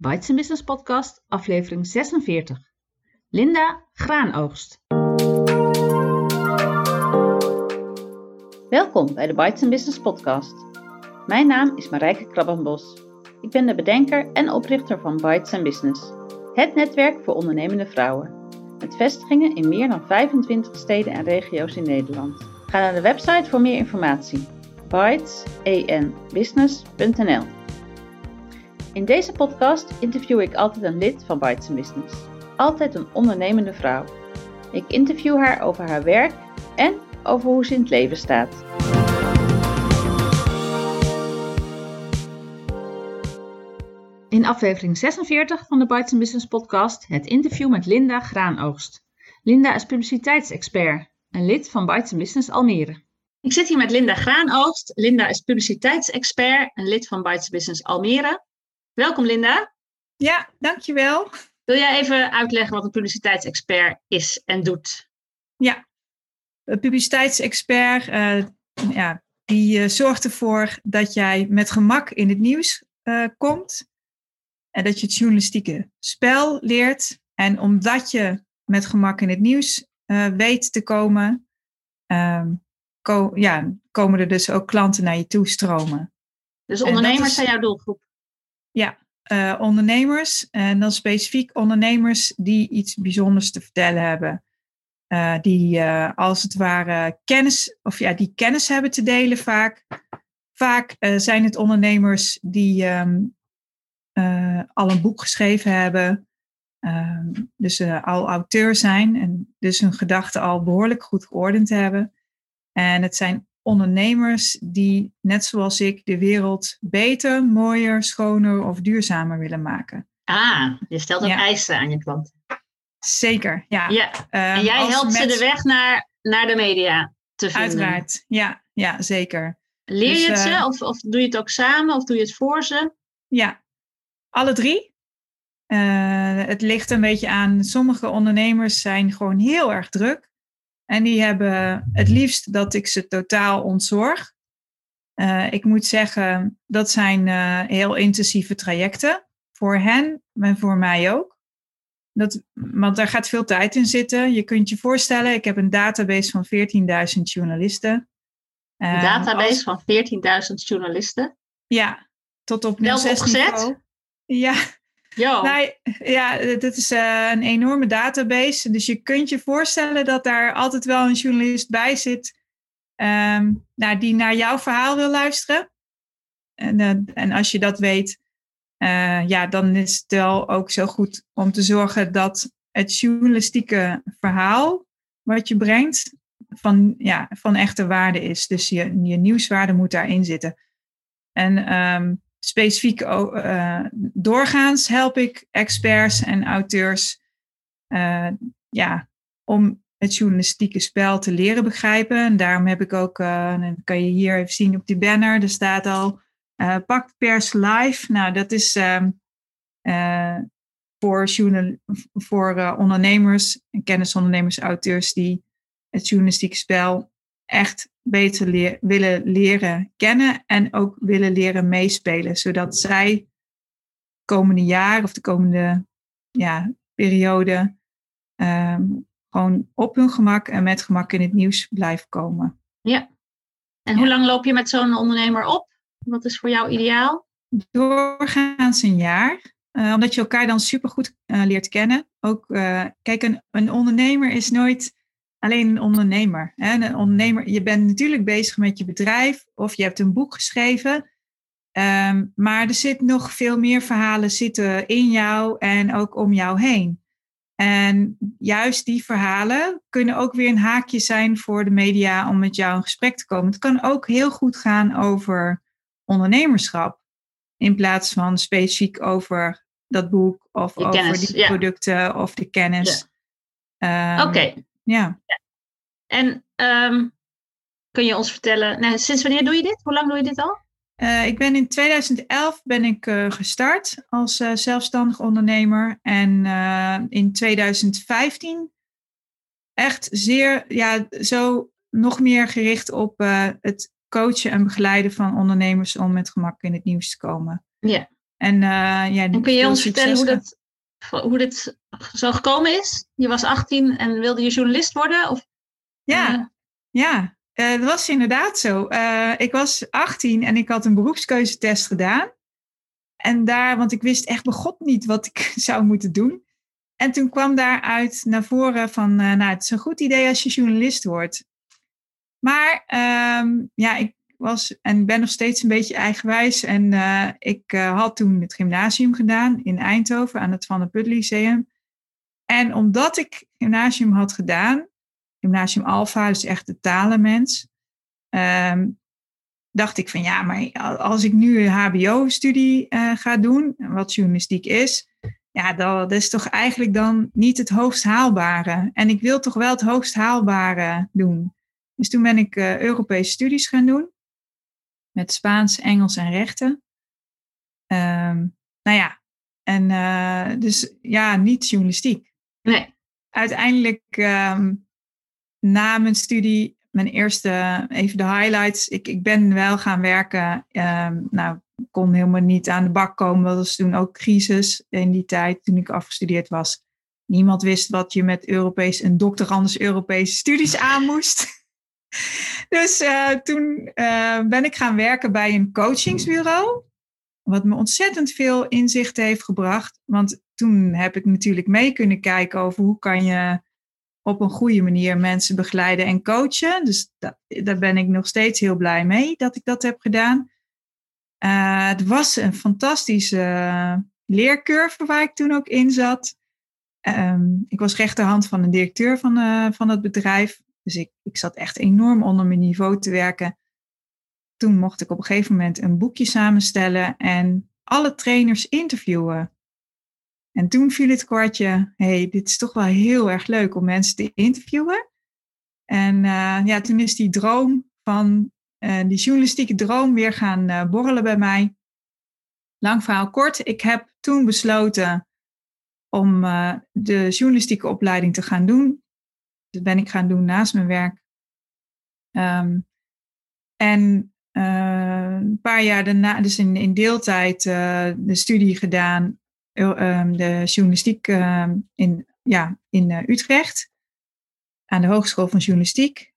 Bites Business Podcast, aflevering 46. Linda Graanoogst. Welkom bij de Bites Business Podcast. Mijn naam is Marijke Krabbenbos. Ik ben de bedenker en oprichter van Bites Business, het netwerk voor ondernemende vrouwen. Met vestigingen in meer dan 25 steden en regio's in Nederland. Ga naar de website voor meer informatie. bitesbusiness.nl In deze podcast interview ik altijd een lid van Bites Business. Altijd een ondernemende vrouw. Ik interview haar over haar werk en over hoe ze in het leven staat. In aflevering 46 van de Bites Business podcast het interview met Linda Graanoogst. Linda is publiciteitsexpert en lid van Bites Business Almere. Ik zit hier met Linda Graanoogst. Linda is publiciteitsexpert en lid van Bites Business Almere. Welkom Linda. Ja, dankjewel. Wil jij even uitleggen wat een publiciteitsexpert is en doet? Ja, een publiciteitsexpert uh, ja, die uh, zorgt ervoor dat jij met gemak in het nieuws uh, komt. En dat je het journalistieke spel leert. En omdat je met gemak in het nieuws weet te komen, ko ja, komen er dus ook klanten naar je toe stromen. Dus ondernemers is, zijn jouw doelgroep? Ja, uh, ondernemers. En dan specifiek ondernemers die iets bijzonders te vertellen hebben. Uh, die uh, als het ware kennis, of ja, die kennis hebben te delen vaak. Vaak zijn het ondernemers die um, al een boek geschreven hebben. Um, dus al auteur zijn en dus hun gedachten al behoorlijk goed geordend hebben. En het zijn ondernemers die, net zoals ik, de wereld beter, mooier, schoner of duurzamer willen maken. Ah, je stelt ook eisen aan je klanten. Zeker, ja. ja. en ehm, jij helpt ze de weg naar, naar de media te vinden. Uiteraard, ja, ja zeker. Leer je dus, het ze of, of doe je het ook samen of doe je het voor ze? Ja, alle drie. Uh, het ligt een beetje aan, sommige ondernemers zijn gewoon heel erg druk. En die hebben het liefst dat ik ze totaal ontzorg. Uh, ik moet zeggen, dat zijn uh, heel intensieve trajecten. Voor hen en voor mij ook. Dat, want daar gaat veel tijd in zitten. Je kunt je voorstellen, ik heb een database van 14.000 journalisten. Een uh, database als, van 14.000 journalisten? Ja, tot op Wel opgezet? Ja, Nee, ja, dit is uh, een enorme database. Dus je kunt je voorstellen dat daar altijd wel een journalist bij zit um, nou, die naar jouw verhaal wil luisteren. En, uh, en als je dat weet, uh, ja, dan is het wel ook zo goed om te zorgen dat het journalistieke verhaal wat je brengt van, ja, van echte waarde is. Dus je, je nieuwswaarde moet daarin zitten. En um, specifiek uh, doorgaans help ik experts en auteurs uh, ja, om het journalistieke spel te leren begrijpen. En daarom heb ik ook, uh, dan kan je hier even zien op die banner, er staat al Pakt Pers Live. Nou, dat is um, voor, journal, voor ondernemers en kennisondernemers, auteurs die het journalistieke spel echt beter leer, willen leren kennen en ook willen leren meespelen, zodat zij komende jaar of de komende ja, periode um, gewoon op hun gemak en met gemak in het nieuws blijven komen. Ja. En hoe lang loop je met zo'n ondernemer op? Wat is voor jou ideaal? Doorgaans een jaar. Uh, omdat je elkaar dan supergoed uh, leert kennen. Ook, uh, kijk, een, een ondernemer is nooit alleen een ondernemer. Hè? Een ondernemer. Je bent natuurlijk bezig met je bedrijf of je hebt een boek geschreven. Um, maar er zit nog veel meer verhalen zitten in jou en ook om jou heen. En juist die verhalen kunnen ook weer een haakje zijn voor de media om met jou in gesprek te komen. Het kan ook heel goed gaan over ondernemerschap. In plaats van specifiek over dat boek of over die producten of de kennis. Ja. Um, Oké, ja. En um, kun je ons vertellen, nou, sinds wanneer doe je dit? Hoe lang doe je dit al? Uh, ik ben in 2011 ben ik uh, gestart als uh, zelfstandig ondernemer. En in 2015 echt zeer, ja, zo nog meer gericht op het coachen en begeleiden van ondernemers om met gemak in het nieuws te komen. Ja. En, ja, en kun je ons vertellen hoe, dat, hoe dit zo gekomen is? Je was 18 en wilde je journalist worden? Of, ja, ja. dat was inderdaad zo. ik was 18 en ik had een beroepskeuzetest gedaan. En daar, want ik wist echt bij God niet wat ik zou moeten doen. En toen kwam daaruit naar voren van, uh, nou, het is een goed idee als je journalist wordt. Maar ehm, ja, ik was en ben nog steeds een beetje eigenwijs. En uh, ik uh, had toen het gymnasium gedaan in Eindhoven aan het Van der Put Lyceum. En omdat ik gymnasium had gedaan, gymnasium Alpha, dus echt de talenmens, um, dacht ik van ja, maar als ik nu een HBO-studie uh, ga doen, wat journalistiek is, ja, dat, is toch eigenlijk dan niet het hoogst haalbare. En ik wil toch wel het hoogst haalbare doen. Dus toen ben ik uh, Europese studies gaan doen. Met Spaans, Engels en rechten. Um, nou ja, en uh, dus ja, niet journalistiek. Nee. Uiteindelijk um, na mijn studie, mijn eerste, even de highlights. Ik, ik ben wel gaan werken. Um, nou, kon helemaal niet aan de bak komen. Dat was toen ook crisis in die tijd, toen ik afgestudeerd was. Niemand wist wat je met Europees, een dokter anders Europese studies aan moest. dus uh, toen uh, ben ik gaan werken bij een coachingsbureau. Wat me ontzettend veel inzicht heeft gebracht. Want toen heb ik natuurlijk mee kunnen kijken over hoe kan je op een goede manier mensen begeleiden en coachen. Dus daar ben ik nog steeds heel blij mee dat ik dat heb gedaan. Uh, het was een fantastische leercurve waar ik toen ook in zat. Um, ik was rechterhand van een directeur van, uh, van het bedrijf. Dus ik, ik zat echt enorm onder mijn niveau te werken. Toen mocht ik op een gegeven moment een boekje samenstellen en alle trainers interviewen. En toen viel het kwartje, hey, dit is toch wel heel erg leuk om mensen te interviewen. En ja, toen is die droom van uh, die journalistieke droom weer gaan uh, borrelen bij mij. Lang verhaal kort, ik heb toen besloten om de journalistieke opleiding te gaan doen. Dat ben ik gaan doen naast mijn werk. Um, en een paar jaar daarna, dus in, in deeltijd, de studie gedaan, um, de journalistiek ehm, in, ja, in Utrecht, aan de Hogeschool van Journalistiek.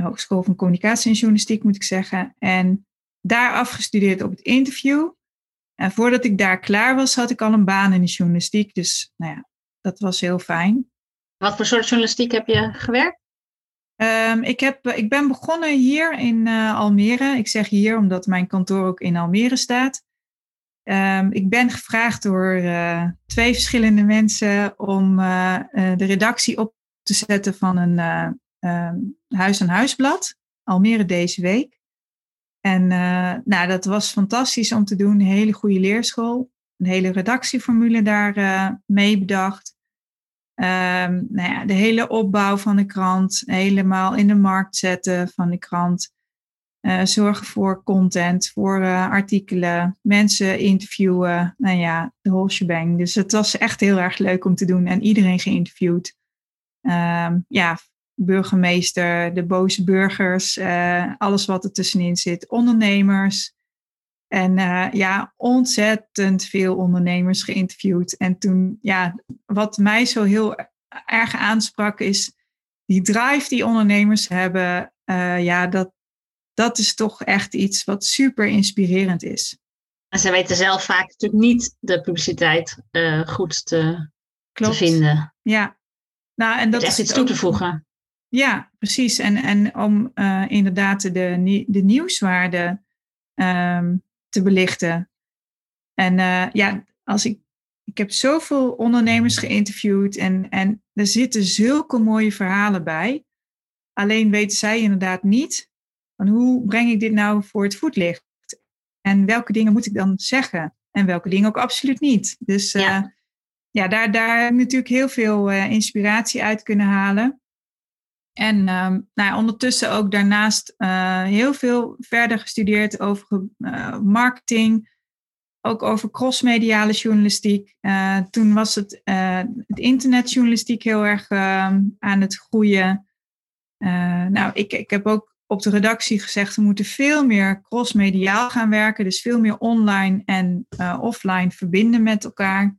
Hogeschool van Communicatie en Journalistiek, moet ik zeggen. En daar afgestudeerd op het interview. En voordat ik daar klaar was, had ik al een baan in de journalistiek. Dus nou ja, dat was heel fijn. Wat voor soort journalistiek heb je gewerkt? Um, ik, heb, ik ben begonnen hier in uh, Almere. Ik zeg hier omdat mijn kantoor ook in Almere staat. Um, ik ben gevraagd door uh, twee verschillende mensen om de redactie op te zetten van een um, Huis aan Huisblad, Almere deze week. En nou, dat was fantastisch om te doen. Een hele goede leerschool. Een hele redactieformule daar mee bedacht. Um, nou ja, de hele opbouw van de krant. Helemaal in de markt zetten van de krant. Uh, zorgen voor content, voor artikelen. Mensen interviewen. Nou ja, de whole shebang. Dus het was echt heel erg leuk om te doen. En iedereen geïnterviewd. Um, ja, burgemeester, de boze burgers, uh, alles wat er tussenin zit, ondernemers. En uh, ja, ontzettend veel ondernemers geïnterviewd. En toen, ja, wat mij zo heel erg aansprak is die drive die ondernemers hebben. Uh, ja, dat, dat is toch echt iets wat super inspirerend is. En ze weten zelf vaak natuurlijk niet de publiciteit goed te, te, vinden. Ja, nou, en dat is iets toe te voegen. Ja, precies. En, en om inderdaad de, de nieuwswaarde um, te belichten. En uh, ja, als ik, ik heb zoveel ondernemers geïnterviewd en, en er zitten zulke mooie verhalen bij. Alleen weten zij inderdaad niet van hoe breng ik dit nou voor het voetlicht? En welke dingen moet ik dan zeggen? En welke dingen ook absoluut niet. Dus uh, ja. ja, daar, daar heb ik natuurlijk heel veel inspiratie uit kunnen halen. En um, nou ja, ondertussen ook daarnaast uh, heel veel verder gestudeerd over uh, marketing, ook over crossmediale journalistiek. Uh, toen was het, het internetjournalistiek heel erg ehm, aan het groeien. nou, ik, ik heb ook op de redactie gezegd, we moeten veel meer crossmediaal gaan werken. Dus veel meer online en offline verbinden met elkaar.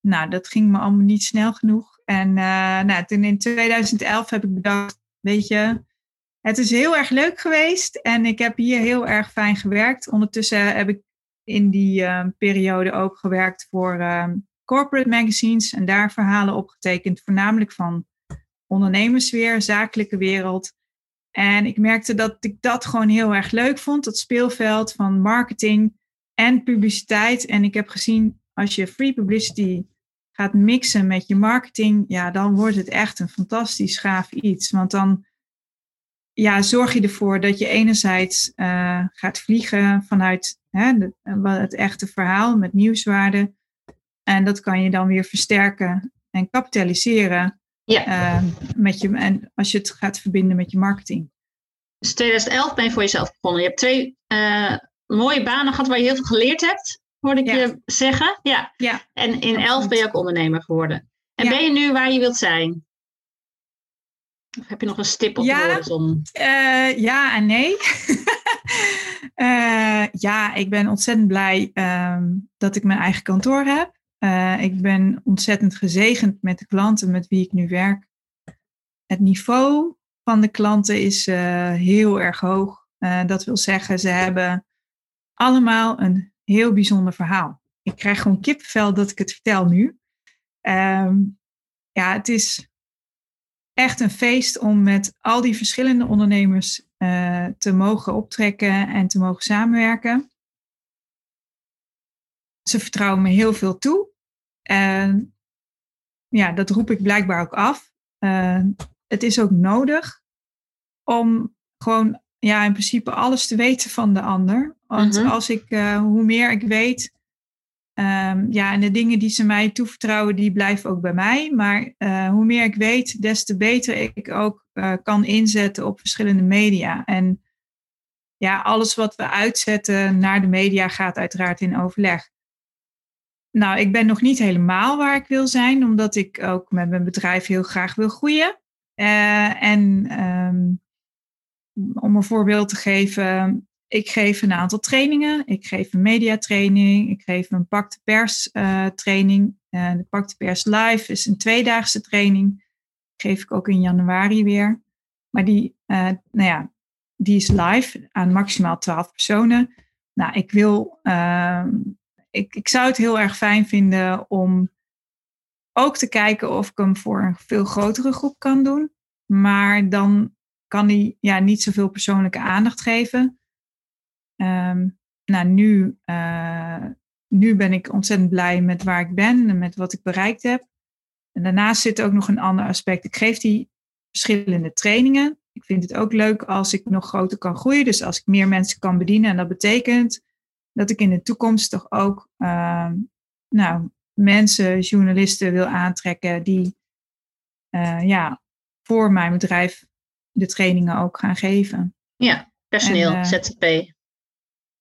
Nou, dat ging me allemaal niet snel genoeg. En uh, nou, toen in 2011 heb ik bedacht, weet je, het is heel erg leuk geweest en ik heb hier heel erg fijn gewerkt. Ondertussen heb ik in die uh, periode ook gewerkt voor uh, corporate magazines en daar verhalen opgetekend, voornamelijk van ondernemersweer, zakelijke wereld. En ik merkte dat ik dat gewoon heel erg leuk vond, dat speelveld van marketing en publiciteit. En ik heb gezien, als je free publicity gaat mixen met je marketing, ja, dan wordt het echt een fantastisch gaaf iets. Want dan ja, zorg je ervoor dat je enerzijds uh, gaat vliegen vanuit hè, de, het echte verhaal met nieuwswaarde. En dat kan je dan weer versterken en kapitaliseren ja. Uh, met je, en als je het gaat verbinden met je marketing. Dus 2011 ben je voor jezelf begonnen. Je hebt twee uh, mooie banen gehad waar je heel veel geleerd hebt, hoorde ik je zeggen. Ja. ja. En in 11 ben je ook ondernemer geworden. En ben je nu waar je wilt zijn? Of heb je nog een stip op ja, de horizon? Uh, ja en nee. uh, ja, ik ben ontzettend blij um, dat ik mijn eigen kantoor heb. Uh, ik ben ontzettend gezegend met de klanten met wie ik nu werk. Het niveau van de klanten is heel erg hoog. dat wil zeggen, ze hebben allemaal een heel bijzonder verhaal. Ik krijg gewoon kippenvel dat ik het vertel nu. Um, ja, het is echt een feest om met al die verschillende ondernemers uh, te mogen optrekken en te mogen samenwerken. Ze vertrouwen me heel veel toe. En ja, dat roep ik blijkbaar ook af. Uh, het is ook nodig om gewoon ja, in principe alles te weten van de ander. Want mm -hmm. als ik, uh, hoe meer ik weet, Um, ja, en de dingen die ze mij toevertrouwen, die blijven ook bij mij. Maar uh, hoe meer ik weet, des te beter ik ook uh, kan inzetten op verschillende media. En ja, alles wat we uitzetten naar de media gaat uiteraard in overleg. Nou, ik ben nog niet helemaal waar ik wil zijn, omdat ik ook met mijn bedrijf heel graag wil groeien. En um, om een voorbeeld te geven, ik geef een aantal trainingen. Ik geef een mediatraining. Ik geef een Pak de Pers uh, training. De Pak de Pers Live is een tweedaagse training. geef ik ook in januari weer. Maar die, uh, nou ja, die is live aan maximaal 12 personen. Nou, ik wil, ehm, ik, ik zou het heel erg fijn vinden om ook te kijken of ik hem voor een veel grotere groep kan doen. Maar dan kan hij ja, niet zoveel persoonlijke aandacht geven. Um, nou, nu, uh, nu ben ik ontzettend blij met waar ik ben en met wat ik bereikt heb. En daarnaast zit ook nog een ander aspect. Ik geef die verschillende trainingen. Ik vind het ook leuk als ik nog groter kan groeien. Dus als ik meer mensen kan bedienen. En dat betekent dat ik in de toekomst toch ook uh, nou, mensen, journalisten wil aantrekken die uh, ja, voor mijn bedrijf de trainingen ook gaan geven. Ja, personeel, en, uh, ZZP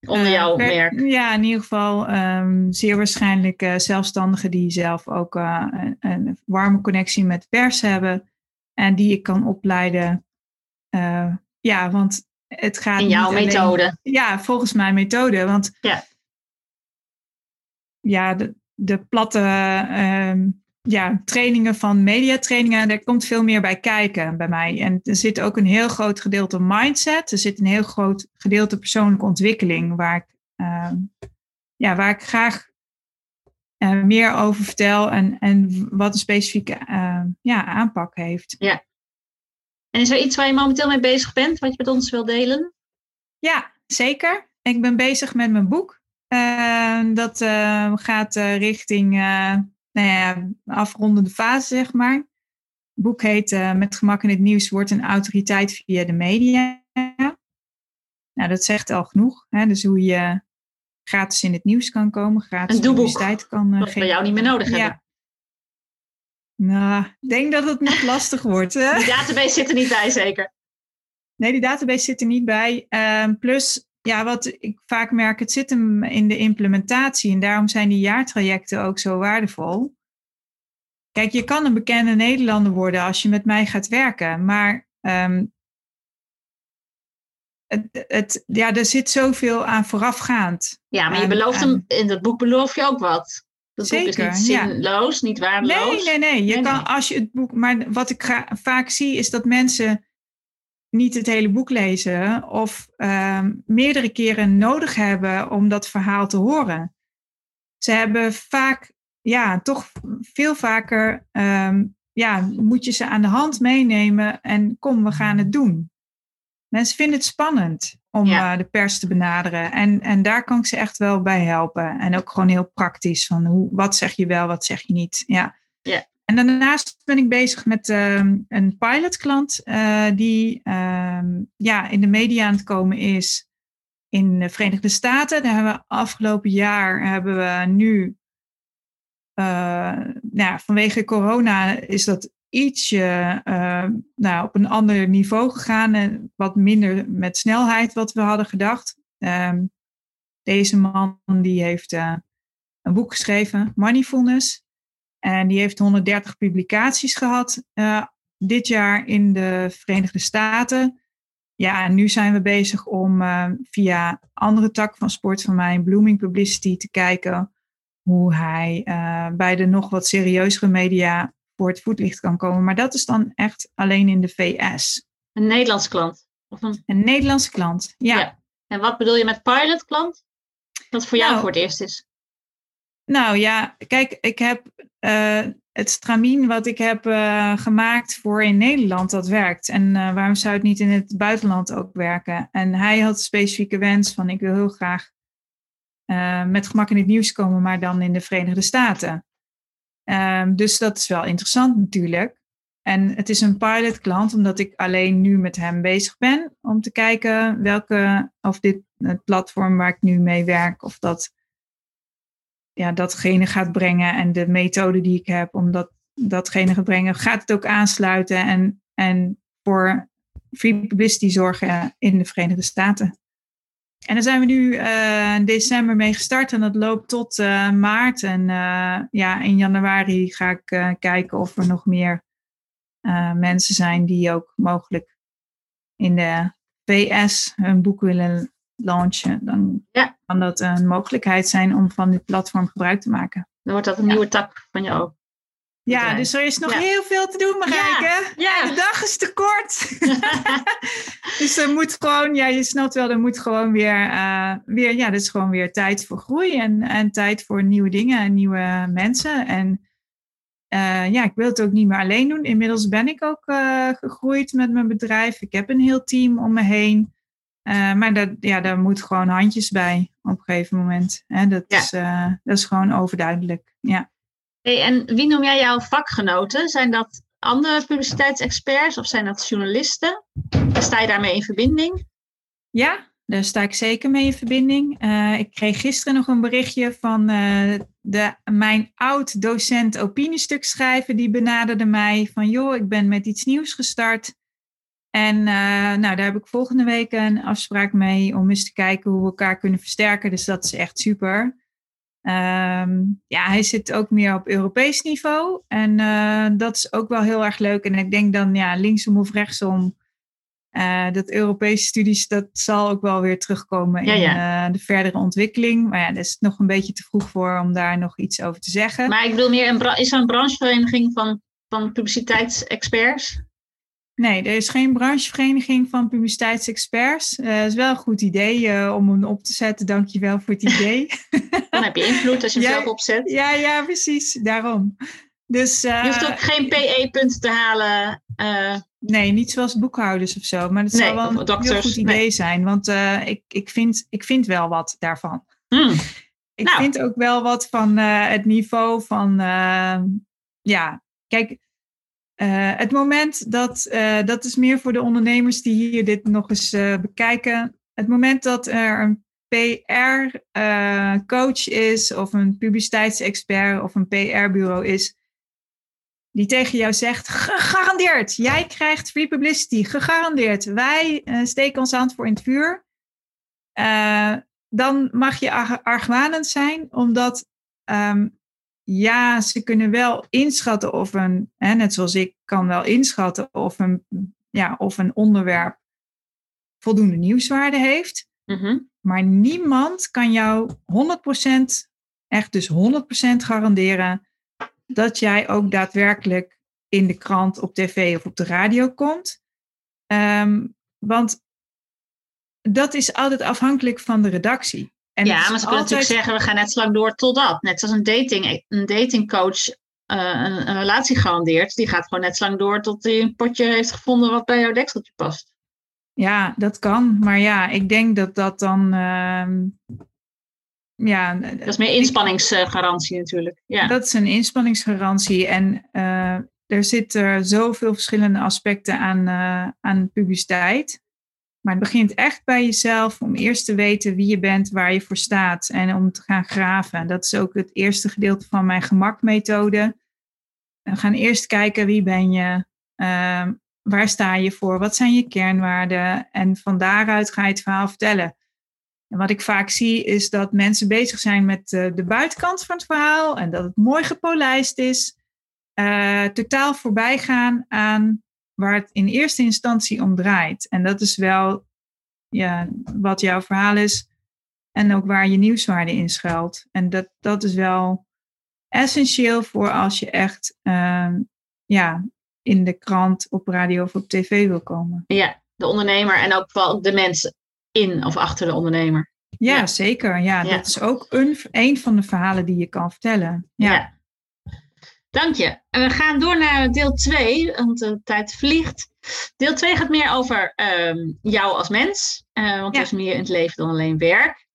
onder uh, jouw merk? Ja, in ieder geval um, zeer waarschijnlijk uh, zelfstandigen die zelf ook uh, een, een, warme connectie met pers hebben en die ik kan opleiden. ja, want het gaat. In jouw methode? ja, volgens mijn methode. Want ja, ja de, de platte um, ja, trainingen van mediatrainingen, daar komt veel meer bij kijken bij mij. En er zit ook een heel groot gedeelte mindset. Er zit een heel groot gedeelte persoonlijke ontwikkeling, waar ik, uh, ja, waar ik graag uh, meer over vertel en, en wat een specifieke uh, ja, aanpak heeft. Ja. En is er iets waar je momenteel mee bezig bent, wat je met ons wil delen? Ja, zeker. Ik ben bezig met mijn boek. dat gaat richting nou ja, afrondende fase, zeg maar. Het boek heet uh, Met gemak in het nieuws wordt een autoriteit via de media. Nou, dat zegt al genoeg. Hè? Dus hoe je gratis in het nieuws kan komen, gratis publiciteit kan uh. Dat jou niet meer nodig ja. hebben. Nou, ik denk dat het nog lastig wordt. Hè? Die database zit er niet bij, zeker? Nee, die database zit er niet bij. Uh, plus, ja, wat ik vaak merk, het zit hem in de implementatie. En daarom zijn die jaartrajecten ook zo waardevol. Kijk, je kan een bekende Nederlander worden als je met mij gaat werken. Maar um, het, het, ja, er zit zoveel aan voorafgaand. Ja, maar je belooft hem, in dat boek beloof je ook wat. Dat Zeker, boek is niet zinloos, niet waardeloos. Nee, nee, nee. Je kan als je het boek. Maar wat ik vaak zie is dat mensen niet het hele boek lezen of ehm, meerdere keren nodig hebben om dat verhaal te horen. Ze hebben vaak, ja, toch veel vaker, ehm, ja, moet je ze aan de hand meenemen en kom, we gaan het doen. Mensen vinden het spannend om eh, de pers te benaderen. En, en daar kan ik ze echt wel bij helpen. En ook gewoon heel praktisch van hoe, wat zeg je wel, wat zeg je niet. Ja. ja. En daarnaast ben ik bezig met uh, een pilotklant uh, die ehm, ja, in de media aan het komen is in de Verenigde Staten. Daar hebben we afgelopen jaar hebben we nu, uh, nou, vanwege corona is dat ietsje nou, op een ander niveau gegaan en wat minder met snelheid wat we hadden gedacht. Ehm, deze man die heeft een boek geschreven, Moneyfulness. En die heeft 130 publicaties gehad uh, dit jaar in de Verenigde Staten. Ja, en nu zijn we bezig om uh, via andere tak van sport van mij, Blooming Publicity, te kijken hoe hij uh, bij de nog wat serieuzere media voor het voetlicht kan komen. Maar dat is dan echt alleen in de VS. Een Nederlands klant? Of een... een Nederlandse klant, ja. ja. En wat bedoel je met pilot klant? Dat voor jou nou, voor het eerst is. Nou ja, kijk, ik heb uh, het stramien wat ik heb uh, gemaakt voor in Nederland, dat werkt. En uh, waarom zou het niet in het buitenland ook werken? En hij had specifieke wens van ik wil heel graag met gemak in het nieuws komen, maar dan in de Verenigde Staten. Um, dus dat is wel interessant natuurlijk. En het is een pilotklant, omdat ik alleen nu met hem bezig ben om te kijken welke, of dit het platform waar ik nu mee werk, of dat ja, datgene gaat brengen en de methode die ik heb om dat, datgene te brengen, gaat het ook aansluiten en, en voor free publicity zorgen in de Verenigde Staten. En daar zijn we nu uh, in december mee gestart en dat loopt tot uh, maart. En uh, ja, in januari ga ik kijken of er nog meer mensen zijn die ook mogelijk in de VS hun boek willen launchen, dan ja. kan dat een mogelijkheid zijn om van dit platform gebruik te maken. Dan wordt dat een nieuwe tak van jou. Ja, dus er is nog heel veel te doen, Marijke. Ja, De dag is te kort. dus er moet gewoon, ja, je snapt wel, er moet gewoon weer, uh, weer ja, er is gewoon weer tijd voor groei en, en tijd voor nieuwe dingen en nieuwe mensen. En uh, ja, ik wil het ook niet meer alleen doen. Inmiddels ben ik ook uh, gegroeid met mijn bedrijf. Ik heb een heel team om me heen. Uh, maar dat, ja, daar moet gewoon handjes bij op een gegeven moment. Hè? Dat, is, uh, dat is gewoon overduidelijk. Ja. Hey, en wie noem jij jouw vakgenoten? Zijn dat andere publiciteitsexperts of zijn dat journalisten? Sta je daarmee in verbinding? Ja, daar sta ik zeker mee in verbinding. Uh, ik kreeg gisteren nog een berichtje van de, mijn oud-docent opiniestuk schrijven. Die benaderde mij van, joh, ik ben met iets nieuws gestart. En uh, nou, daar heb ik volgende week een afspraak mee om eens te kijken hoe we elkaar kunnen versterken. Dus dat is echt super. Um, ja, hij zit ook meer op Europees niveau. En uh, dat is ook wel heel erg leuk. En ik denk dan, ja, linksom of rechtsom, uh, dat Europese studies, dat zal ook wel weer terugkomen in ja, de verdere ontwikkeling. Maar ja, dat is nog een beetje te vroeg voor om daar nog iets over te zeggen. Maar ik bedoel meer, een is er een branchevereniging van, van publiciteitsexperts? Nee, er is geen branchevereniging van publiciteitsexperts. Dat uh, is wel een goed idee uh, om hem op te zetten. Dankjewel voor het idee. Dan heb je invloed als je hem zelf opzet. Ja, ja, precies. Daarom. Dus, uh, je hoeft ook geen PE-punten te halen. Eh. Nee, niet zoals boekhouders of zo. Maar het zou wel een heel goed idee zijn. Want ik, ik, vind, ik vind wel wat daarvan. Hmm. Ik nou. vind ook wel wat van het niveau van... ja, kijk uh, het moment dat, uh, dat is meer voor de ondernemers die hier dit nog eens uh, bekijken. Het moment dat er een PR-coach is of een publiciteitsexpert of een PR-bureau is, die tegen jou zegt, gegarandeerd, jij krijgt free publicity, gegarandeerd. Wij steken ons hand voor in het vuur. dan mag je argwanend zijn, omdat um, ja, ze kunnen wel inschatten of een, hè, net zoals ik kan wel inschatten of een, ja, of een onderwerp voldoende nieuwswaarde heeft. Mhm. Maar niemand kan jou 100%, echt dus 100% garanderen dat jij ook daadwerkelijk in de krant, op tv of op de radio komt. Ehm, want dat is altijd afhankelijk van de redactie. En ja, maar ze kunnen natuurlijk zeggen, we gaan net zo lang door totdat. Net als een, dating, een datingcoach uh, een, een, relatie garandeert. Die gaat gewoon net zo lang door tot hij een potje heeft gevonden wat bij jouw dekseltje past. Ja, dat kan. Maar ja, ik denk dat dat dan... Uh, ja, dat is meer inspanningsgarantie natuurlijk. Ja. Dat is een inspanningsgarantie. En uh, er zitten zoveel verschillende aspecten aan, aan publiciteit. Maar het begint echt bij jezelf om eerst te weten wie je bent, waar je voor staat en om te gaan graven. Dat is ook het eerste gedeelte van mijn gemakmethode. We gaan eerst kijken wie ben je, uh, waar sta je voor, wat zijn je kernwaarden en van daaruit ga je het verhaal vertellen. En wat ik vaak zie is dat mensen bezig zijn met uh, de buitenkant van het verhaal en dat het mooi gepolijst is. Uh, totaal voorbij gaan aan waar het in eerste instantie om draait. En dat is wel ja, wat jouw verhaal is en ook waar je nieuwswaarde in schuilt. En dat, dat is wel essentieel voor als je echt uh, ja, in de krant, op radio of op tv wil komen. Ja, de ondernemer en ook wel de mensen in of achter de ondernemer. Ja, ja. zeker. Ja, ja, dat is ook een, een van de verhalen die je kan vertellen. ja. ja. Dank je. En we gaan door naar deel 2, want de tijd vliegt. Deel 2 gaat meer over um, jou als mens, uh, want ja. er is meer in het leven dan alleen werk.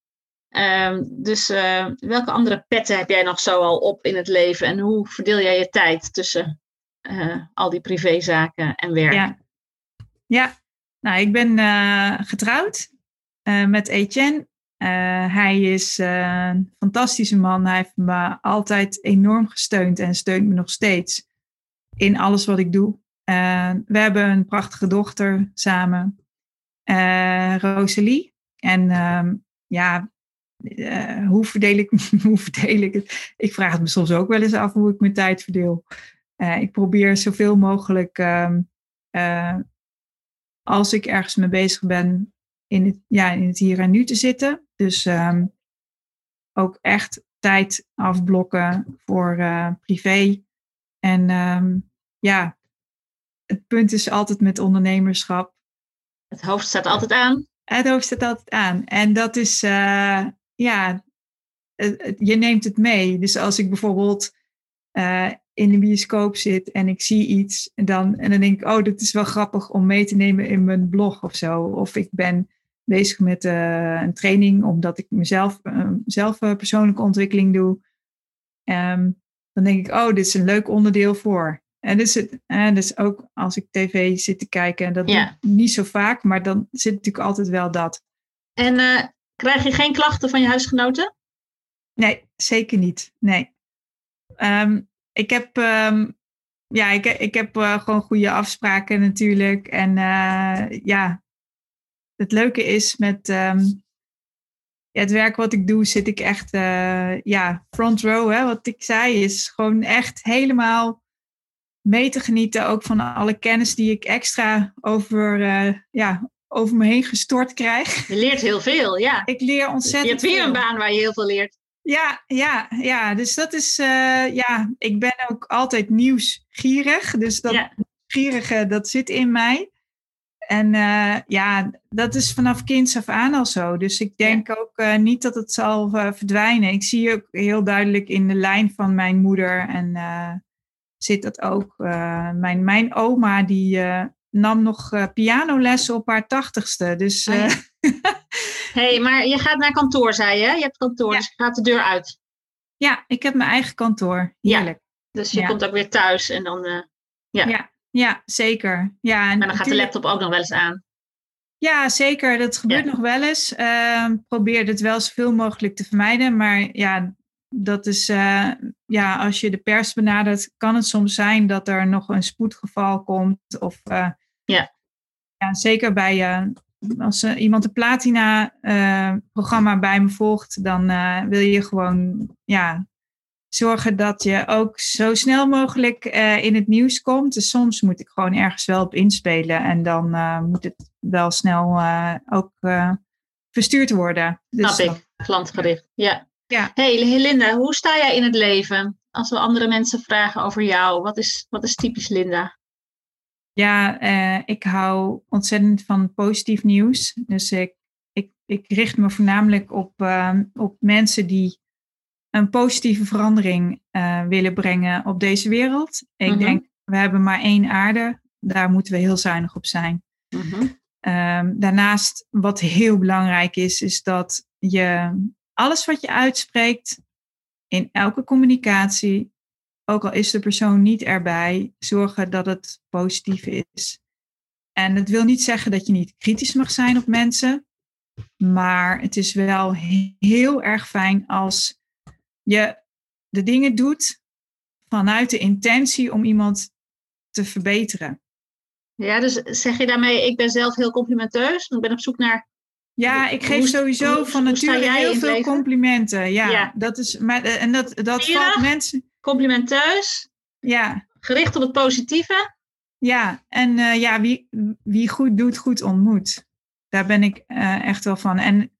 Um, dus uh, welke andere petten heb jij nog zo al op in het leven en hoe verdeel jij je tijd tussen uh, al die privézaken en werk? Ja, ja. nou ik ben getrouwd met Etienne hij is uh, een fantastische man. Hij heeft me altijd enorm gesteund en steunt me nog steeds in alles wat ik doe. Uh, we hebben een prachtige dochter samen, Rosalie. En ehm, ja, hoe, verdeel ik, hoe verdeel ik het? Ik vraag het me soms ook wel eens af hoe ik mijn tijd verdeel. ik probeer zoveel mogelijk, ehm, als ik ergens mee bezig ben, in ja, in het hier en nu te zitten. Dus um, ook echt tijd afblokken voor uh, privé. En um, ja, het punt is altijd met ondernemerschap. Het hoofd staat altijd aan. Het hoofd staat altijd aan. En dat is, uh, ja, je neemt het mee. Dus als ik bijvoorbeeld uh, in de bioscoop zit en ik zie iets, en dan, en dan denk ik, oh, dat is wel grappig om mee te nemen in mijn blog of zo. Of ik ben bezig met uh, een training, omdat ik mezelf uh, zelf uh, persoonlijke ontwikkeling doe. Um, dan denk ik, oh, dit is een leuk onderdeel voor. En dus, het, dus ook als ik tv zit te kijken, dat ja. niet zo vaak, maar dan zit natuurlijk altijd wel dat. En krijg je geen klachten van je huisgenoten? Nee, zeker niet. Nee. Um, ik heb, um, ja, ik, ik heb gewoon goede afspraken natuurlijk. En ja, het leuke is met um, het werk wat ik doe, zit ik echt uh, ja, front row. Hè, wat ik zei, is gewoon echt helemaal mee te genieten. Ook van alle kennis die ik extra over, uh, ja, over me heen gestort krijg. Je leert heel veel, ja. Ik leer ontzettend Je hebt weer veel. een baan waar je heel veel leert. Ja, ja, ja. Dus dat is, uh, ja, ik ben ook altijd nieuwsgierig. Dus dat ja. gierige, dat zit in mij. En uh, ja, dat is vanaf kinds af aan al zo. Dus ik denk ja. ook uh, niet dat het zal uh, verdwijnen. Ik zie ook heel duidelijk in de lijn van mijn moeder. En zit dat ook. mijn, mijn oma die nam nog pianolessen op haar tachtigste. Dus, oh, ja. hey, maar je gaat naar kantoor, zei je? Je hebt kantoor, ja. dus je gaat de deur uit. Ja, ik heb mijn eigen kantoor. Heerlijk. Ja, dus je komt ook weer thuis en dan... ja. Ja, zeker. Ja, en maar dan gaat de laptop ook nog wel eens aan. Ja, zeker. Dat gebeurt ja. nog wel eens. Uh, probeer het wel zoveel mogelijk te vermijden. Maar ja, dat is, uh, ja, als je de pers benadert, kan het soms zijn dat er nog een spoedgeval komt. Of uh, ja. ja, zeker bij als iemand een platina-programma bij me volgt, dan wil je gewoon ja, zorgen dat je ook zo snel mogelijk uh, in het nieuws komt. Dus soms moet ik gewoon ergens wel op inspelen en dan uh, moet het wel snel ook verstuurd worden. Dus Snap ik, klantgericht. Ja. ja. Hey Linda, hoe sta jij in het leven? Als we andere mensen vragen over jou, wat is, wat is typisch Linda? Ja, ik hou ontzettend van positief nieuws. Dus ik, ik, ik richt me voornamelijk op, op mensen die een positieve verandering uh, willen brengen op deze wereld. Ik mhm. denk, we hebben maar één aarde. Daar moeten we heel zuinig op zijn. Mhm. Ehm, daarnaast, wat heel belangrijk is, is dat je alles wat je uitspreekt in elke communicatie, ook al is de persoon niet erbij, zorgen dat het positief is. En het wil niet zeggen dat je niet kritisch mag zijn op mensen, maar het is wel heel erg fijn als je de dingen doet vanuit de intentie om iemand te verbeteren. Ja, dus zeg je daarmee, ik ben zelf heel complimenteus, ik ben op zoek naar. Ja, ik geef sowieso van nature heel veel complimenten. Ja, dat is, maar, eh, en dat, dat valt mensen. Complimenteus. Ja. Gericht op het positieve. Ja, en uh, ja, wie, wie goed doet, goed ontmoet. Daar ben ik uh, echt wel van. En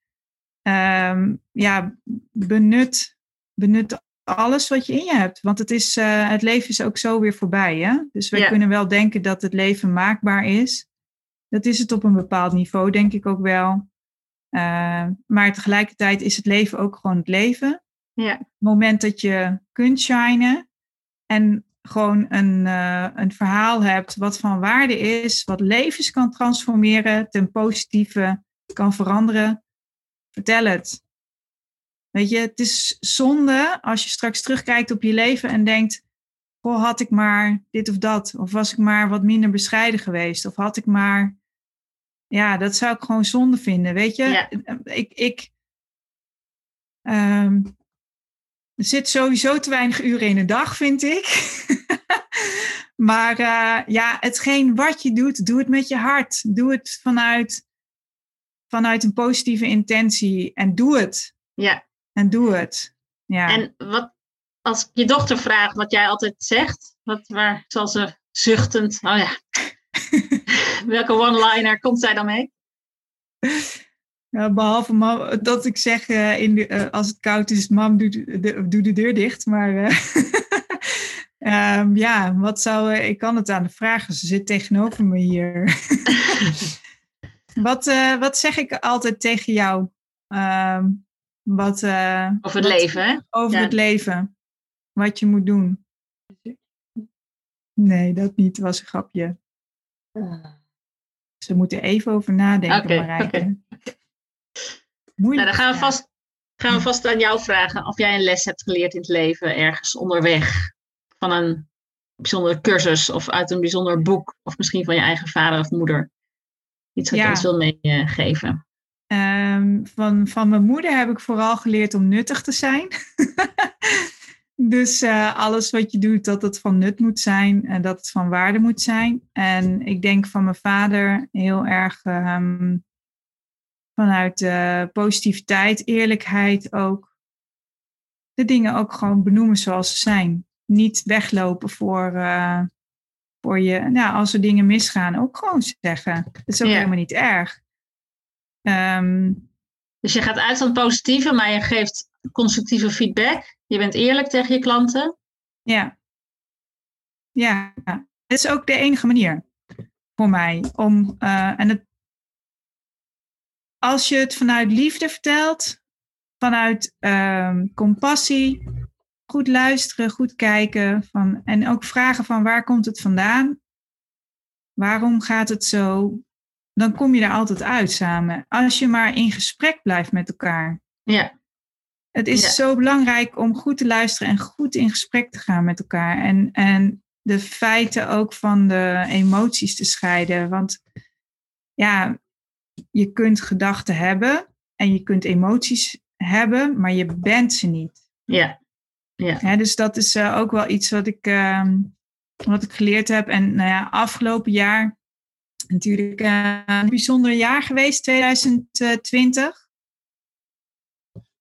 um, ja, benut benut alles wat je in je hebt. Want het, is, uh, het leven is ook zo weer voorbij. Hè? Dus wij kunnen wel denken dat het leven maakbaar is. Dat is het op een bepaald niveau, denk ik ook wel. Uh, maar tegelijkertijd is het leven ook gewoon het leven. Ja. Het moment dat je kunt shinen en gewoon een, uh, een verhaal hebt wat van waarde is, wat levens kan transformeren, ten positieve kan veranderen, vertel het. Weet je, het is zonde als je straks terugkijkt op je leven en denkt, goh, had ik maar dit of dat, of was ik maar wat minder bescheiden geweest, of had ik maar, ja, dat zou ik gewoon zonde vinden, weet je. Ja. Ik, ik um, er zit sowieso te weinig uren in de dag, vind ik. maar uh, ja, hetgeen wat je doet, doe het met je hart. Doe het vanuit, vanuit een positieve intentie en doe het. Ja. En doe het. Ja. En wat, als je dochter vraagt wat jij altijd zegt, wat, waar zal ze zuchtend, oh ja, welke one-liner komt zij dan mee? Ja, behalve dat ik zeg, uh, in de, uh, als het koud is, mam, doe de, doe de deur dicht. Maar uh, um, ja, wat zou, ik kan het aan de vragen. Ze zit tegenover me hier. wat, wat zeg ik altijd tegen jou? Um, wat, uh, over het leven, hè? Over het leven. Wat je moet doen. Nee, dat niet. was een grapje. Ze moeten even over nadenken, okay, Marijke. Okay. Moeilijk. Nou, dan gaan we, vast, gaan we vast aan jou vragen of jij een les hebt geleerd in het leven ergens onderweg. Van een bijzondere cursus of uit een bijzonder boek. Of misschien van je eigen vader of moeder. Iets wat je ons wil meegeven. Um, van, van mijn moeder heb ik vooral geleerd om nuttig te zijn. dus uh, alles wat je doet, dat het van nut moet zijn en dat het van waarde moet zijn. En ik denk van mijn vader heel erg um, vanuit uh, positiviteit, eerlijkheid ook. De dingen ook gewoon benoemen zoals ze zijn. Niet weglopen voor, uh, voor je, nou, als er dingen misgaan, ook gewoon zeggen. Dat is ook helemaal niet erg. Um, dus je gaat uit van het positieve, maar je geeft constructieve feedback. Je bent eerlijk tegen je klanten. Ja. Ja, dat is ook de enige manier voor mij om. Uh, en het, als je het vanuit liefde vertelt, vanuit um, compassie, goed luisteren, goed kijken van, en ook vragen van waar komt het vandaan? Waarom gaat het zo? Dan kom je daar altijd uit samen. Als je maar in gesprek blijft met elkaar. Ja. Het is zo belangrijk om goed te luisteren en goed in gesprek te gaan met elkaar. En, en de feiten ook van de emoties te scheiden. Want ja, je kunt gedachten hebben en je kunt emoties hebben, maar je bent ze niet. Ja. ja. dus dat is uh, ook wel iets wat ik, uh, wat ik geleerd heb. En nou ja, afgelopen jaar natuurlijk eh, een bijzonder jaar geweest, 2020.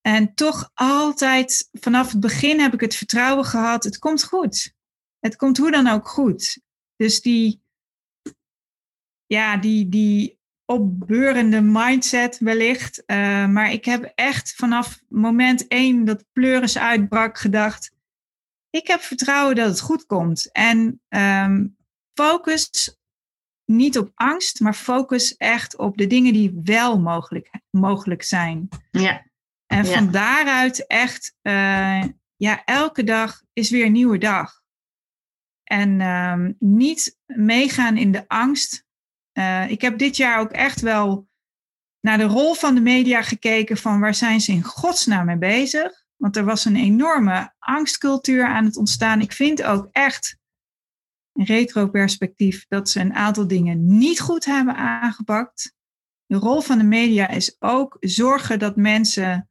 En toch altijd vanaf het begin heb ik het vertrouwen gehad, het komt goed. Het komt hoe dan ook goed. Dus die, ja, die, die opbeurende mindset wellicht. Uh, maar ik heb echt vanaf moment één dat pleuris uitbrak gedacht. Ik heb vertrouwen dat het goed komt. En um, focus niet op angst, maar focus echt op de dingen die wel mogelijk, mogelijk zijn. Ja. En van daaruit echt, uh, ja, elke dag is weer een nieuwe dag. En um, niet meegaan in de angst. Uh, ik heb dit jaar ook echt wel naar de rol van de media gekeken van waar zijn ze in godsnaam mee bezig. Want er was een enorme angstcultuur aan het ontstaan. Ik vind ook echt retro-perspectief dat ze een aantal dingen niet goed hebben aangepakt. De rol van de media is ook zorgen dat mensen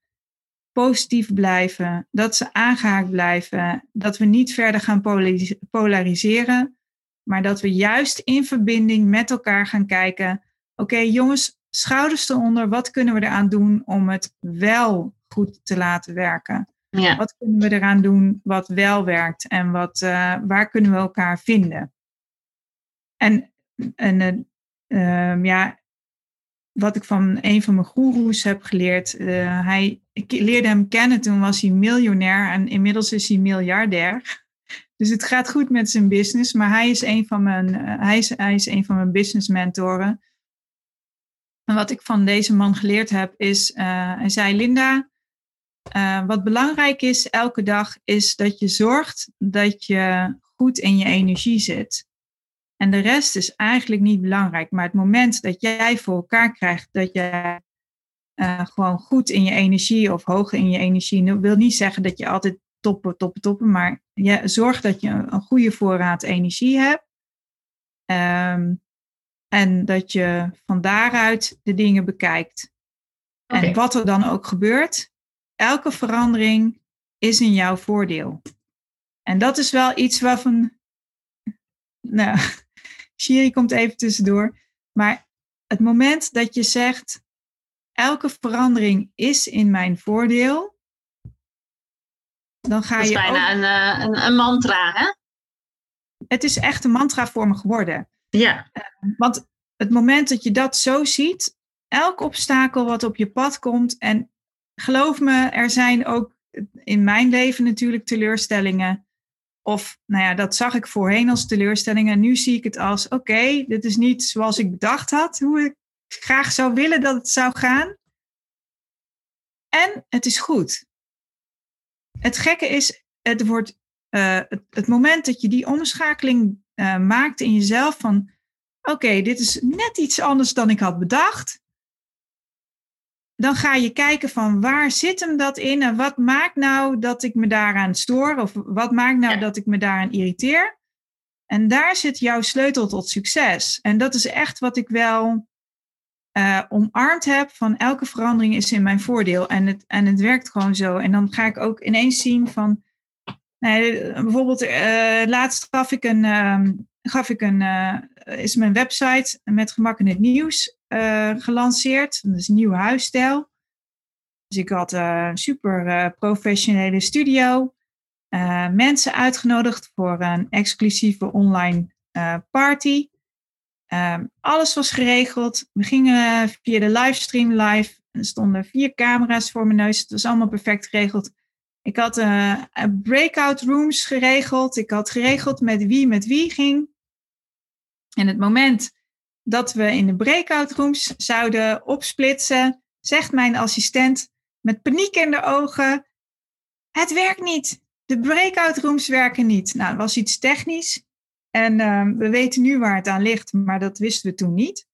positief blijven, dat ze aangehaakt blijven, dat we niet verder gaan polariseren, maar dat we juist in verbinding met elkaar gaan kijken. Oké, jongens, schouders eronder, wat kunnen we eraan doen om het wel goed te laten werken? Ja. Wat kunnen we eraan doen wat wel werkt en wat, uh, waar kunnen we elkaar vinden? En, en uh, ja, wat ik van een van mijn goeroes heb geleerd. Uh, hij, ik leerde hem kennen, toen was hij miljonair en inmiddels is hij miljardair. Dus het gaat goed met zijn business, maar hij is een van mijn, hij is, hij is een van mijn business mentoren. En wat ik van deze man geleerd heb is, hij zei Linda, uh, wat belangrijk is elke dag, is dat je zorgt dat je goed in je energie zit. En de rest is eigenlijk niet belangrijk. Maar het moment dat jij voor elkaar krijgt dat je uh, gewoon goed in je energie of hoog in je energie, dat wil niet zeggen dat je altijd toppen, toppen, toppen, maar je zorgt dat je een goede voorraad energie hebt. Um, en dat je van daaruit de dingen bekijkt. Okay. En wat er dan ook gebeurt, elke verandering is in jouw voordeel. En dat is wel iets waarvan. Nou, Shiri komt even tussendoor. Maar het moment dat je zegt: elke verandering is in mijn voordeel. Dan ga dat is je. bijna ook... een, eh, een, een, mantra, hè? Het is echt een mantra voor me geworden. Ja. Eh, want het moment dat je dat zo ziet, elk obstakel wat op je pad komt, en geloof me, er zijn ook in mijn leven natuurlijk teleurstellingen. Of, nou ja, dat zag ik voorheen als teleurstellingen. Nu zie ik het als, oké, dit is niet zoals ik bedacht had, hoe ik graag zou willen dat het zou gaan. En het is goed. Het gekke is, het wordt uh, het, moment dat je die omschakeling uh, maakt in jezelf van, oké, dit is net iets anders dan ik had bedacht dan ga je kijken van waar zit hem dat in en wat maakt nou dat ik me daaraan stoor of wat maakt nou dat ik me daaraan irriteer. En daar zit jouw sleutel tot succes. En dat is echt wat ik wel uh, omarmd heb van elke verandering is in mijn voordeel. En het, en het werkt gewoon zo. En dan ga ik ook ineens zien van, nee, bijvoorbeeld uh, laatst gaf ik een, uh, gaf ik een uh, is mijn website met gemak in het nieuws uh, gelanceerd. Dat is een nieuwe huisstijl. Dus ik had een super professionele studio. Mensen uitgenodigd voor een exclusieve online party. Ehm, alles was geregeld. We gingen via de livestream live. Er stonden vier camera's voor mijn neus. Het was allemaal perfect geregeld. Ik had breakout rooms geregeld. Ik had geregeld met wie met wie ging. En het moment dat we in de breakout rooms zouden opsplitsen, zegt mijn assistent met paniek in de ogen: Het werkt niet. De breakout rooms werken niet. Nou, dat was iets technisch. En uh, we weten nu waar het aan ligt, maar dat wisten we toen niet.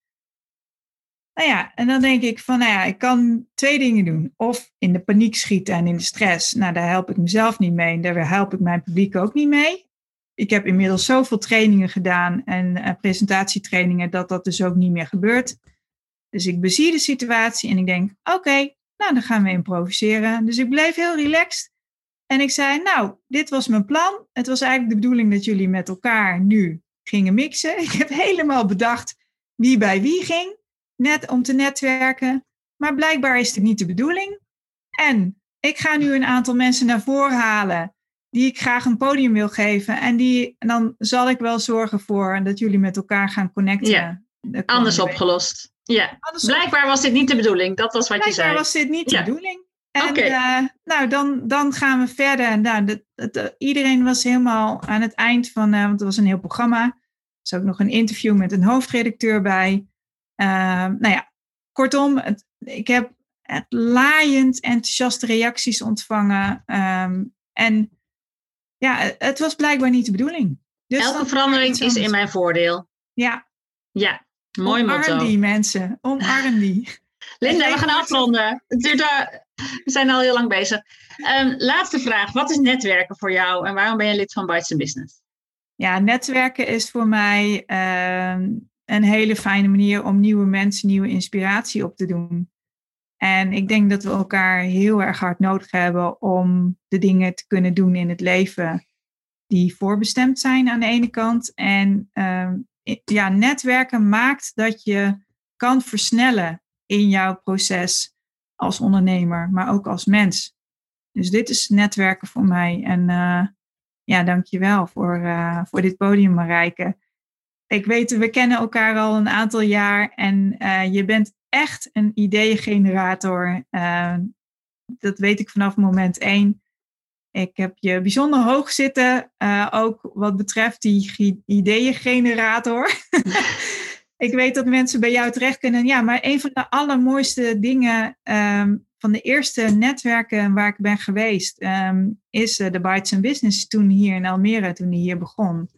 Nou ja, en dan denk ik van, nou ja, ik kan twee dingen doen. Of in de paniek schieten en in de stress. Nou, daar help ik mezelf niet mee en daar help ik mijn publiek ook niet mee ik heb inmiddels zoveel trainingen gedaan en uh, presentatietrainingen dat dat dus ook niet meer gebeurt. Dus ik bezie de situatie en ik denk, oké, nou dan gaan we improviseren. Dus ik bleef heel relaxed en ik zei, nou, dit was mijn plan. Het was eigenlijk de bedoeling dat jullie met elkaar nu gingen mixen. Ik heb helemaal bedacht wie bij wie ging, net om te netwerken. Maar blijkbaar is het niet de bedoeling. En ik ga nu een aantal mensen naar voren halen die ik graag een podium wil geven. En, die, en dan zal ik wel zorgen voor dat jullie met elkaar gaan connecten. Ja, anders opgelost. Ja, blijkbaar was dit niet de bedoeling. Dat was wat je zei. Blijkbaar was dit niet de bedoeling. En uh, nou, dan, dan gaan we verder. Nou, iedereen was helemaal aan het eind van, uh, want het was een heel programma. Er is ook nog een interview met een hoofdredacteur bij. Uh, nou ja, kortom, het, ik heb laaiend enthousiaste reacties ontvangen. Um, en ja, het was blijkbaar niet de bedoeling. Dus Elke verandering is in mijn voordeel. Ja. Ja, mooi Omarm motto. die mensen. Omarm die. Linda, we gaan afronden. We zijn al heel lang bezig. Um, laatste vraag. Wat is netwerken voor jou en waarom ben je lid van Bites Business? Ja, netwerken is voor mij uh, een hele fijne manier om nieuwe mensen, nieuwe inspiratie op te doen. En ik denk dat we elkaar heel erg hard nodig hebben om de dingen te kunnen doen in het leven die voorbestemd zijn aan de ene kant. En uh, ja, netwerken maakt dat je kan versnellen in jouw proces als ondernemer, maar ook als mens. Dus dit is netwerken voor mij. En uh, ja, dankjewel voor, uh, voor dit podium, Marijke. Ik weet, we kennen elkaar al een aantal jaar en uh, je bent echt een ideeëngenerator. dat weet ik vanaf moment één. Ik heb je bijzonder hoog zitten, ook wat betreft die ideeëngenerator. ik weet dat mensen bij jou terecht kunnen. Ja, maar een van de allermooiste dingen um, van de eerste netwerken waar ik ben geweest, um, is uh, de Bites and Business toen hier in Almere, toen die hier begon.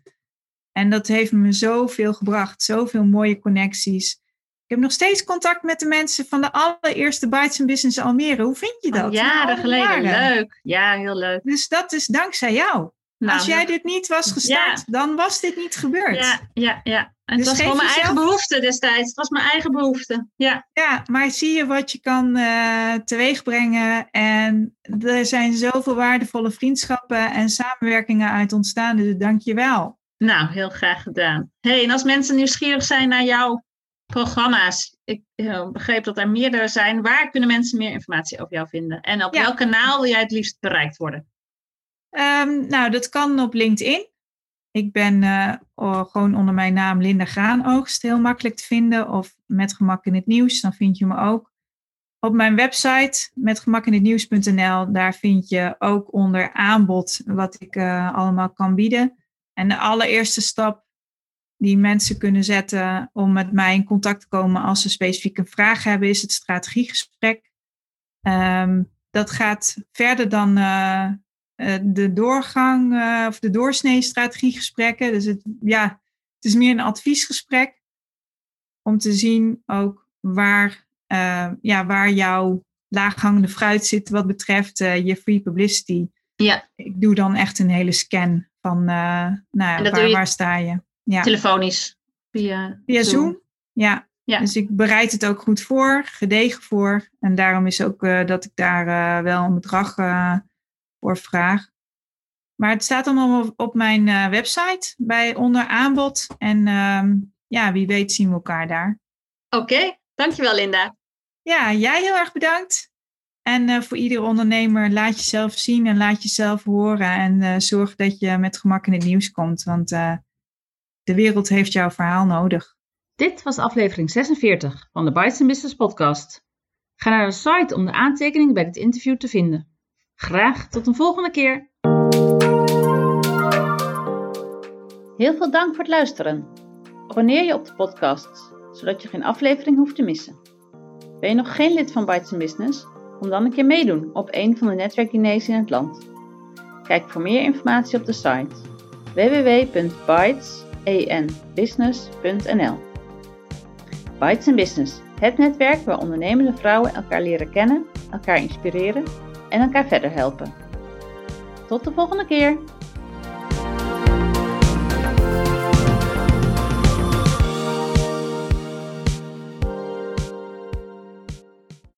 En dat heeft me zoveel gebracht, zoveel mooie connecties. Ik heb nog steeds contact met de mensen van de allereerste Bites and Business Almere. Hoe vind je dat? jaren geleden, leuk. Ja, heel leuk. Dus dat is dankzij jou. Nou, Als jij dit niet was gestart, dan was dit niet gebeurd. Ja, ja, ja. En dus het was gewoon mijn eigen behoefte destijds. Het was mijn eigen behoefte. Ja, ja maar zie je wat je kan uh, teweegbrengen. En er zijn zoveel waardevolle vriendschappen en samenwerkingen uit ontstaan. Dus dank je wel. Nou, heel graag gedaan. hey, en als mensen nieuwsgierig zijn naar jouw programma's. Ik uh, begreep dat er meerdere zijn. Waar kunnen mensen meer informatie over jou vinden? En op welk kanaal wil jij het liefst bereikt worden? Um, nou, dat kan op LinkedIn. Ik ben uh, gewoon onder mijn naam Linda Graanoogst heel makkelijk te vinden. Of met gemak in het nieuws, dan vind je me ook. Op mijn website metgemakinhetnieuws.nl, daar vind je ook onder aanbod wat ik uh, allemaal kan bieden. En de allereerste stap die mensen kunnen zetten om met mij in contact te komen als ze specifiek een vraag hebben, is het strategiegesprek. Um, dat gaat verder dan uh, uh, de doorgang uh, of de doorsnee strategiegesprekken. Dus het, ja, het is meer een adviesgesprek om te zien ook waar, uh, ja, waar jouw laaghangende fruit zit wat betreft je free publicity. Ja. Ik doe dan echt een hele scan van nou, waar, waar sta je. Ja. Telefonisch. Via, via Zoom. Zoom. Ja. ja. Dus ik bereid het ook goed voor, gedegen voor. En daarom is ook dat ik daar wel een bedrag voor vraag. Maar het staat allemaal op, op mijn uh, website bij onder aanbod. En uh, ja, wie weet zien we elkaar daar. Oké, okay. dankjewel Linda. Ja, jij heel erg bedankt. En uh, voor iedere ondernemer, laat jezelf zien en laat jezelf horen. En uh, zorg dat je met gemak in het nieuws komt. Want de wereld heeft jouw verhaal nodig. Dit was aflevering 46 van de Bites Business podcast. Ga naar de site om de aantekening bij dit interview te vinden. Graag tot een volgende keer. Heel veel dank voor het luisteren. Abonneer je op de podcast, zodat je geen aflevering hoeft te missen. Ben je nog geen lid van Bites Business? Kom dan een keer meedoen op een van de netwerkdiners in het land. Kijk voor meer informatie op de site www.bytesenbusiness.nl Bites Business, het netwerk waar ondernemende vrouwen elkaar leren kennen, elkaar inspireren en elkaar verder helpen. Tot de volgende keer!